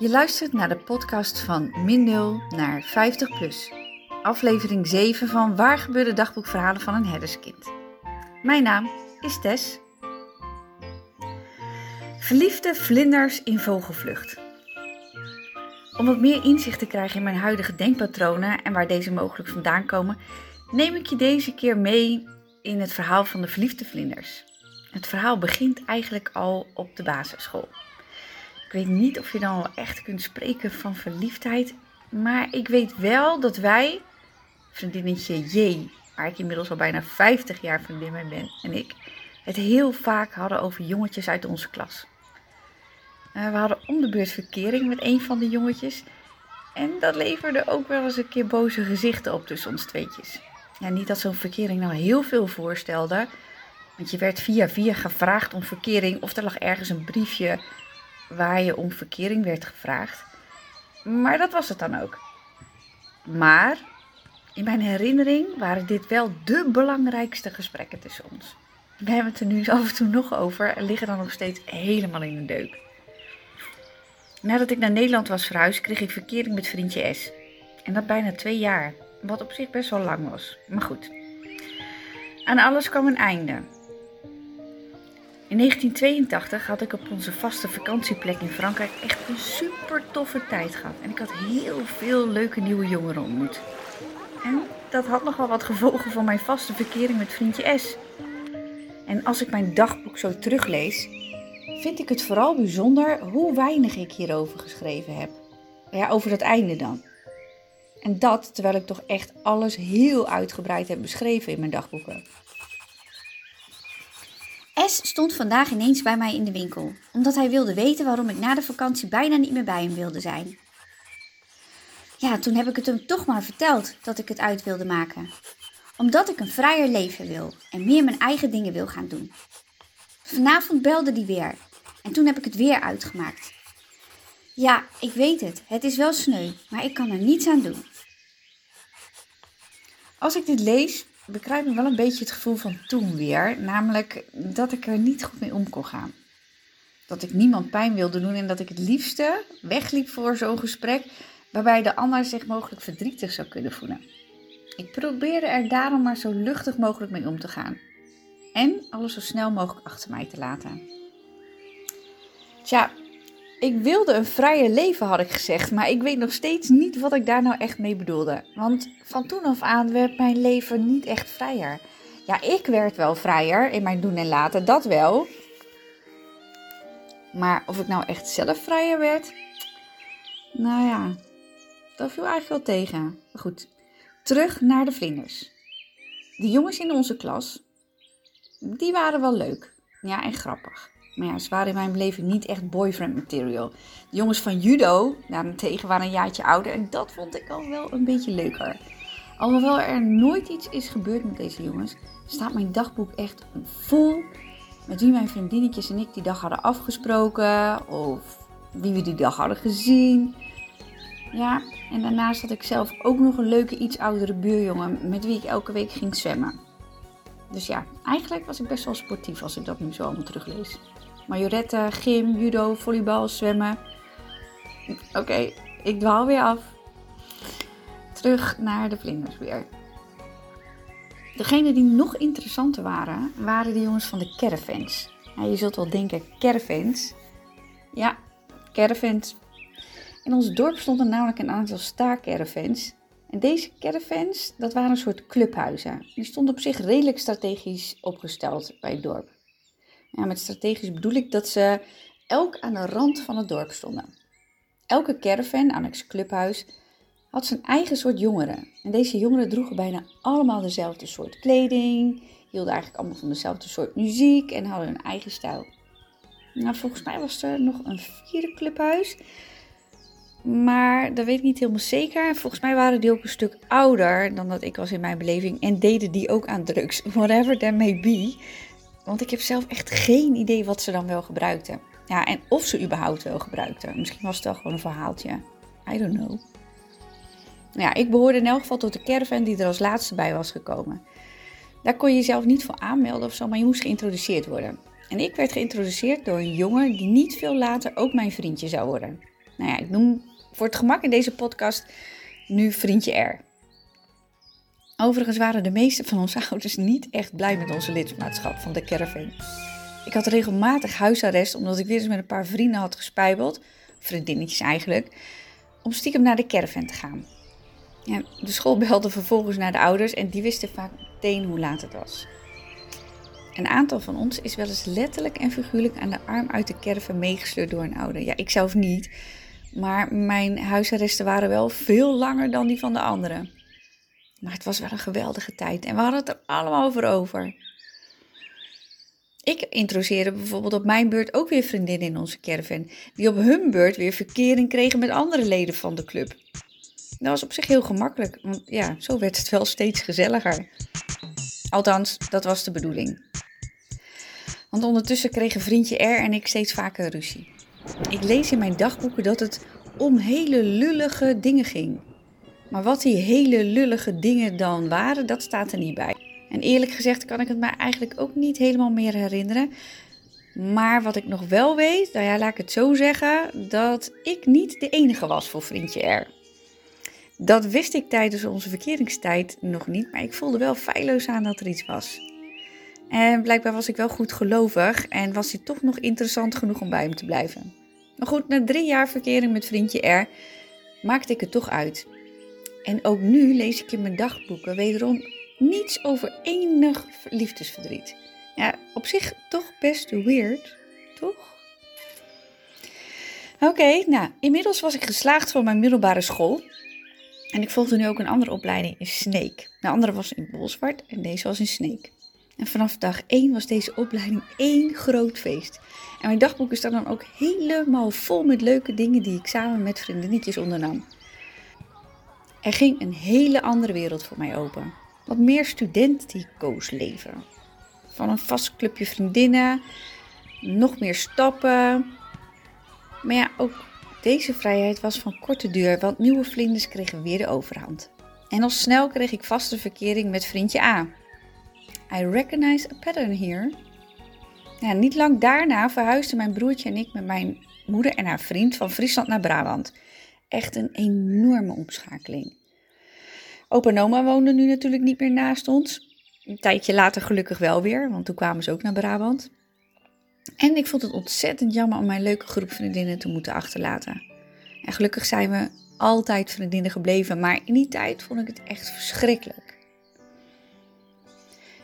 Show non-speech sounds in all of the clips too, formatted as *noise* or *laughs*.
Je luistert naar de podcast van Min 0 naar 50 plus. Aflevering 7 van Waar gebeurde dagboekverhalen van een herderskind. Mijn naam is Tess. Verliefde vlinders in vogelvlucht. Om wat meer inzicht te krijgen in mijn huidige denkpatronen en waar deze mogelijk vandaan komen, neem ik je deze keer mee in het verhaal van de verliefde vlinders. Het verhaal begint eigenlijk al op de basisschool. Ik weet niet of je dan wel echt kunt spreken van verliefdheid. Maar ik weet wel dat wij, vriendinnetje J, waar ik inmiddels al bijna 50 jaar vriendin mee ben, en ik, het heel vaak hadden over jongetjes uit onze klas. Uh, we hadden om de beurt verkering met een van de jongetjes. En dat leverde ook wel eens een keer boze gezichten op tussen ons tweetjes. Ja, niet dat zo'n verkering nou heel veel voorstelde. Want je werd via via gevraagd om verkering. Of er lag ergens een briefje waar je om verkering werd gevraagd. Maar dat was het dan ook. Maar in mijn herinnering waren dit wel de belangrijkste gesprekken tussen ons. We hebben het er nu *laughs* af en toe nog over en liggen dan nog steeds helemaal in een deuk. Nadat ik naar Nederland was verhuisd, kreeg ik verkering met vriendje S. En dat bijna twee jaar, wat op zich best wel lang was. Maar goed. Aan alles kwam een einde. In 1982 had ik op onze vaste vakantieplek in Frankrijk echt een super toffe tijd gehad. En ik had heel veel leuke nieuwe jongeren ontmoet. En dat had nogal wat gevolgen voor mijn vaste verkering met vriendje S. En als ik mijn dagboek zo teruglees, vind ik het vooral bijzonder hoe weinig ik hierover geschreven heb. Ja, over dat einde dan. En dat terwijl ik toch echt alles heel uitgebreid heb beschreven in mijn dagboeken. Stond vandaag ineens bij mij in de winkel, omdat hij wilde weten waarom ik na de vakantie bijna niet meer bij hem wilde zijn. Ja, toen heb ik het hem toch maar verteld dat ik het uit wilde maken. Omdat ik een vrijer leven wil en meer mijn eigen dingen wil gaan doen. Vanavond belde hij weer en toen heb ik het weer uitgemaakt. Ja, ik weet het, het is wel sneu, maar ik kan er niets aan doen. Als ik dit lees, bekruipt me wel een beetje het gevoel van toen weer. Namelijk dat ik er niet goed mee om kon gaan. Dat ik niemand pijn wilde doen en dat ik het liefste wegliep voor zo'n gesprek waarbij de ander zich mogelijk verdrietig zou kunnen voelen. Ik probeerde er daarom maar zo luchtig mogelijk mee om te gaan. En alles zo snel mogelijk achter mij te laten. Tja, ik wilde een vrije leven, had ik gezegd, maar ik weet nog steeds niet wat ik daar nou echt mee bedoelde. Want van toen af aan werd mijn leven niet echt vrijer. Ja, ik werd wel vrijer in mijn doen en laten, dat wel. Maar of ik nou echt zelf vrijer werd? Nou ja, dat viel eigenlijk wel tegen. Goed, terug naar de vlinders. De jongens in onze klas, die waren wel leuk. Ja, en grappig. Maar ja, ze waren in mijn beleving niet echt boyfriend material. De jongens van judo, daarentegen, waren een jaartje ouder. En dat vond ik al wel een beetje leuker. Alhoewel er nooit iets is gebeurd met deze jongens, staat mijn dagboek echt vol met wie mijn vriendinnetjes en ik die dag hadden afgesproken. Of wie we die dag hadden gezien. Ja, en daarnaast had ik zelf ook nog een leuke iets oudere buurjongen met wie ik elke week ging zwemmen. Dus ja, eigenlijk was ik best wel sportief als ik dat nu zo allemaal teruglees. Majorette, gym, judo, volleybal, zwemmen. Oké, ik dwaal weer af. Terug naar de vlinders weer. Degene die nog interessanter waren, waren de jongens van de caravans. Je zult wel denken, caravans? Ja, caravans. In ons dorp stonden namelijk een aantal staarcaravans. En deze caravans, dat waren een soort clubhuizen. Die stonden op zich redelijk strategisch opgesteld bij het dorp. Met strategisch bedoel ik dat ze elk aan de rand van het dorp stonden. Elke caravan, annex clubhuis, had zijn eigen soort jongeren. En deze jongeren droegen bijna allemaal dezelfde soort kleding, hielden eigenlijk allemaal van dezelfde soort muziek en hadden hun eigen stijl. Nou, volgens mij was er nog een vierde clubhuis. Maar dat weet ik niet helemaal zeker. Volgens mij waren die ook een stuk ouder dan dat ik was in mijn beleving. En deden die ook aan drugs. *laughs* Whatever that may be. Want ik heb zelf echt geen idee wat ze dan wel gebruikten. Ja, en of ze überhaupt wel gebruikten. Misschien was het wel gewoon een verhaaltje. I don't know. Ja, ik behoorde in elk geval tot de caravan die er als laatste bij was gekomen. Daar kon je jezelf niet voor aanmelden of zo, maar je moest geïntroduceerd worden. En ik werd geïntroduceerd door een jongen die niet veel later ook mijn vriendje zou worden. Nou ja, ik noem voor het gemak in deze podcast nu vriendje R. Overigens waren de meeste van onze *laughs* ouders niet echt blij met onze lidmaatschap van de caravan. Ik had regelmatig huisarrest omdat ik weer eens met een paar vrienden had gespijbeld, vriendinnetjes eigenlijk, om stiekem naar de caravan te gaan. Ja, de school belde vervolgens naar de ouders en die wisten vaak meteen hoe laat het was. Een aantal van ons is wel eens letterlijk en figuurlijk aan de arm uit de caravan meegesleurd door een ouder. Ja, ik zelf niet, maar mijn huisarresten waren wel veel langer dan die van de anderen. Maar het was wel een geweldige tijd en we hadden het er allemaal over over. Ik introduceerde bijvoorbeeld op mijn beurt ook weer vriendinnen in onze caravan, die op hun beurt weer verkering kregen met andere leden van de club. Dat was op zich heel gemakkelijk, want ja, zo werd het wel steeds gezelliger. Althans, dat was de bedoeling. Want ondertussen kregen vriendje R en ik steeds vaker ruzie. Ik lees in mijn dagboeken dat het om hele lullige dingen ging. Maar wat die hele lullige dingen dan waren, dat staat er niet bij. En eerlijk gezegd kan ik het me eigenlijk ook niet helemaal meer herinneren. Maar wat ik nog wel weet, nou ja, laat ik het zo zeggen, dat ik niet de enige was voor vriendje R. Dat wist ik tijdens onze verkeringstijd nog niet, maar ik voelde wel feilloos aan dat er iets was. En blijkbaar was ik wel goed gelovig en was hij toch nog interessant genoeg om bij hem te blijven. Maar goed, na drie jaar verkering met vriendje R maakte ik het toch uit. En ook nu lees ik in mijn dagboeken wederom niets over enig liefdesverdriet. Ja, op zich toch best weird, toch? Oké, nou, inmiddels was ik geslaagd voor mijn middelbare school. En ik volgde nu ook een andere opleiding in Sneek. De andere was in Bolsward en deze was in Sneek. En vanaf dag 1 was deze opleiding één groot feest. En mijn dagboek is dan ook helemaal vol met leuke dingen die ik samen met vriendinnetjes ondernam. Er ging een hele andere wereld voor mij open. Wat meer studentico's leven. Van een vast clubje vriendinnen, nog meer stappen. Maar ja, ook deze vrijheid was van korte duur, want nieuwe vlinders kregen weer de overhand. En al snel kreeg ik vaste verkering met vriendje A. I recognize a pattern here. Niet lang daarna verhuisden mijn broertje en ik met mijn moeder en haar vriend van Friesland naar Brabant. Echt een enorme omschakeling. Opa en oma woonden nu natuurlijk niet meer naast ons. Een tijdje later gelukkig wel weer, want toen kwamen ze ook naar Brabant. En ik vond het ontzettend jammer om mijn leuke groep vriendinnen te moeten achterlaten. En gelukkig zijn we altijd vriendinnen gebleven, maar in die tijd vond ik het echt verschrikkelijk.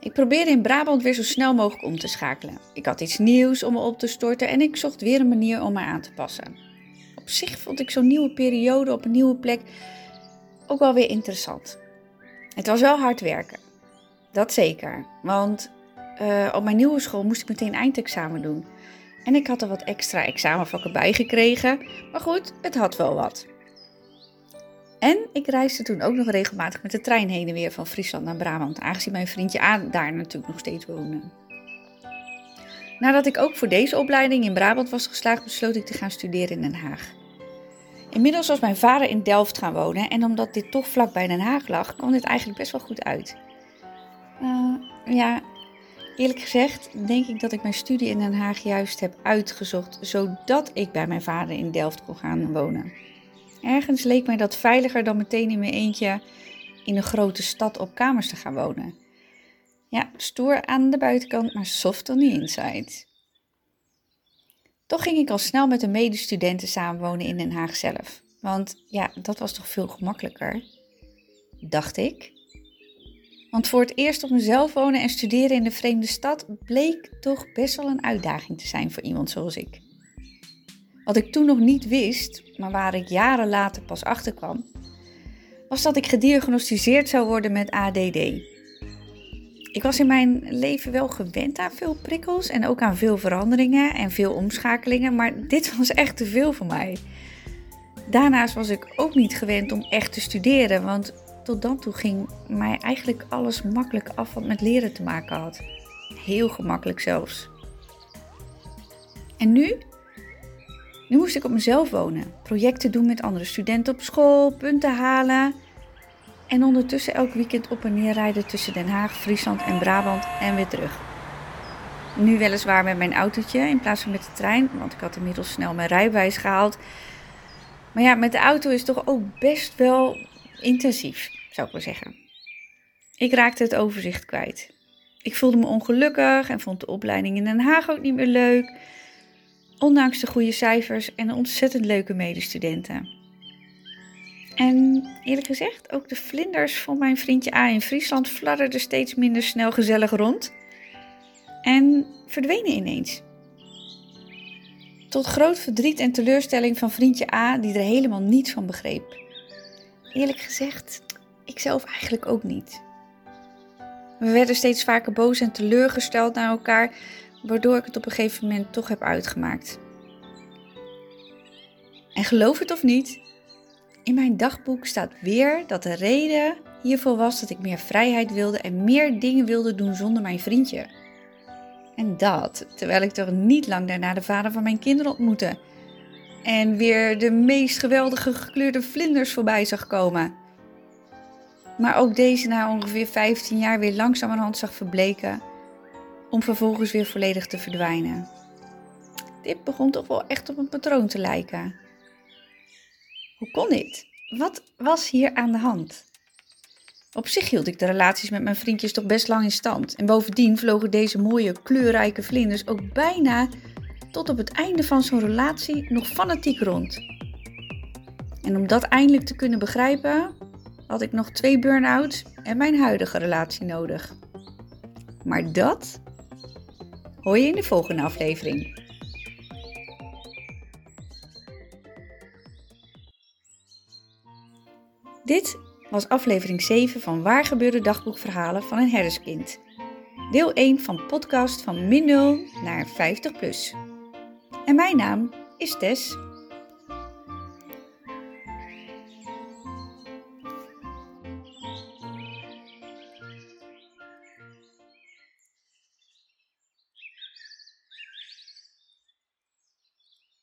Ik probeerde in Brabant weer zo snel mogelijk om te schakelen. Ik had iets nieuws om me op te storten en ik zocht weer een manier om me aan te passen. Op zich vond ik zo'n nieuwe periode op een nieuwe plek ook wel weer interessant. Het was wel hard werken. Dat zeker. Want uh, op mijn nieuwe school moest ik meteen eindexamen doen. En ik had er wat extra examenvakken bij gekregen. Maar goed, het had wel wat. En ik reisde toen ook nog regelmatig met de trein heen en weer van Friesland naar Brabant, aangezien mijn vriendje aan daar natuurlijk nog steeds woonde. Nadat ik ook voor deze opleiding in Brabant was geslaagd, besloot ik te gaan studeren in Den Haag. Inmiddels was mijn vader in Delft gaan wonen en omdat dit toch vlak bij Den Haag lag, kwam dit eigenlijk best wel goed uit. Uh, ja, Eerlijk gezegd denk ik dat ik mijn studie in Den Haag juist heb uitgezocht, zodat ik bij mijn vader in Delft kon gaan wonen. Ergens leek mij dat veiliger dan meteen in mijn eentje in een grote stad op kamers te gaan wonen. Ja, stoer aan de buitenkant, maar soft on the inside. Toch ging ik al snel met de medestudenten samenwonen in Den Haag zelf. Want ja, dat was toch veel gemakkelijker, dacht ik. Want voor het eerst op mezelf wonen en studeren in de vreemde stad bleek toch best wel een uitdaging te zijn voor iemand zoals ik. Wat ik toen nog niet wist, maar waar ik jaren later pas achter kwam, was dat ik gediagnosticeerd zou worden met ADD. Ik was in mijn leven wel gewend aan veel prikkels en ook aan veel veranderingen en veel omschakelingen, maar dit was echt te veel voor mij. Daarnaast was ik ook niet gewend om echt te studeren, want tot dan toe ging mij eigenlijk alles makkelijk af wat met leren te maken had. Heel gemakkelijk zelfs. En nu? Nu moest ik op mezelf wonen, projecten doen met andere studenten op school, punten halen. En ondertussen elk weekend op en neer rijden tussen Den Haag, Friesland en Brabant en weer terug. Nu weliswaar met mijn autootje in plaats van met de trein, want ik had inmiddels snel mijn rijbewijs gehaald. Maar ja, met de auto is toch ook best wel intensief, zou ik maar zeggen. Ik raakte het overzicht kwijt. Ik voelde me ongelukkig en vond de opleiding in Den Haag ook niet meer leuk. Ondanks de goede cijfers en de ontzettend leuke medestudenten. En eerlijk gezegd, ook de vlinders van mijn vriendje A in Friesland fladderden steeds minder snel gezellig rond. En verdwenen ineens. Tot groot verdriet en teleurstelling van vriendje A, die er helemaal niets van begreep. Eerlijk gezegd, ik zelf eigenlijk ook niet. We werden steeds vaker boos en teleurgesteld naar elkaar, waardoor ik het op een gegeven moment toch heb uitgemaakt. En geloof het of niet, in mijn dagboek staat weer dat de reden hiervoor was dat ik meer vrijheid wilde en meer dingen wilde doen zonder mijn vriendje. En dat terwijl ik toch niet lang daarna de vader van mijn kinderen ontmoette. En weer de meest geweldige gekleurde vlinders voorbij zag komen. Maar ook deze na ongeveer 15 jaar weer langzamerhand zag verbleken. Om vervolgens weer volledig te verdwijnen. Dit begon toch wel echt op een patroon te lijken. Hoe kon dit? Wat was hier aan de hand? Op zich hield ik de relaties met mijn vriendjes toch best lang in stand. En bovendien vlogen deze mooie kleurrijke vlinders ook bijna tot op het einde van zo'n relatie nog fanatiek rond. En om dat eindelijk te kunnen begrijpen, had ik nog twee burn-outs en mijn huidige relatie nodig. Maar dat hoor je in de volgende aflevering. Dit was aflevering 7 van Waar gebeurde dagboekverhalen van een herderskind. Deel 1 van podcast van min 0 naar 50 plus. En mijn naam is Tess.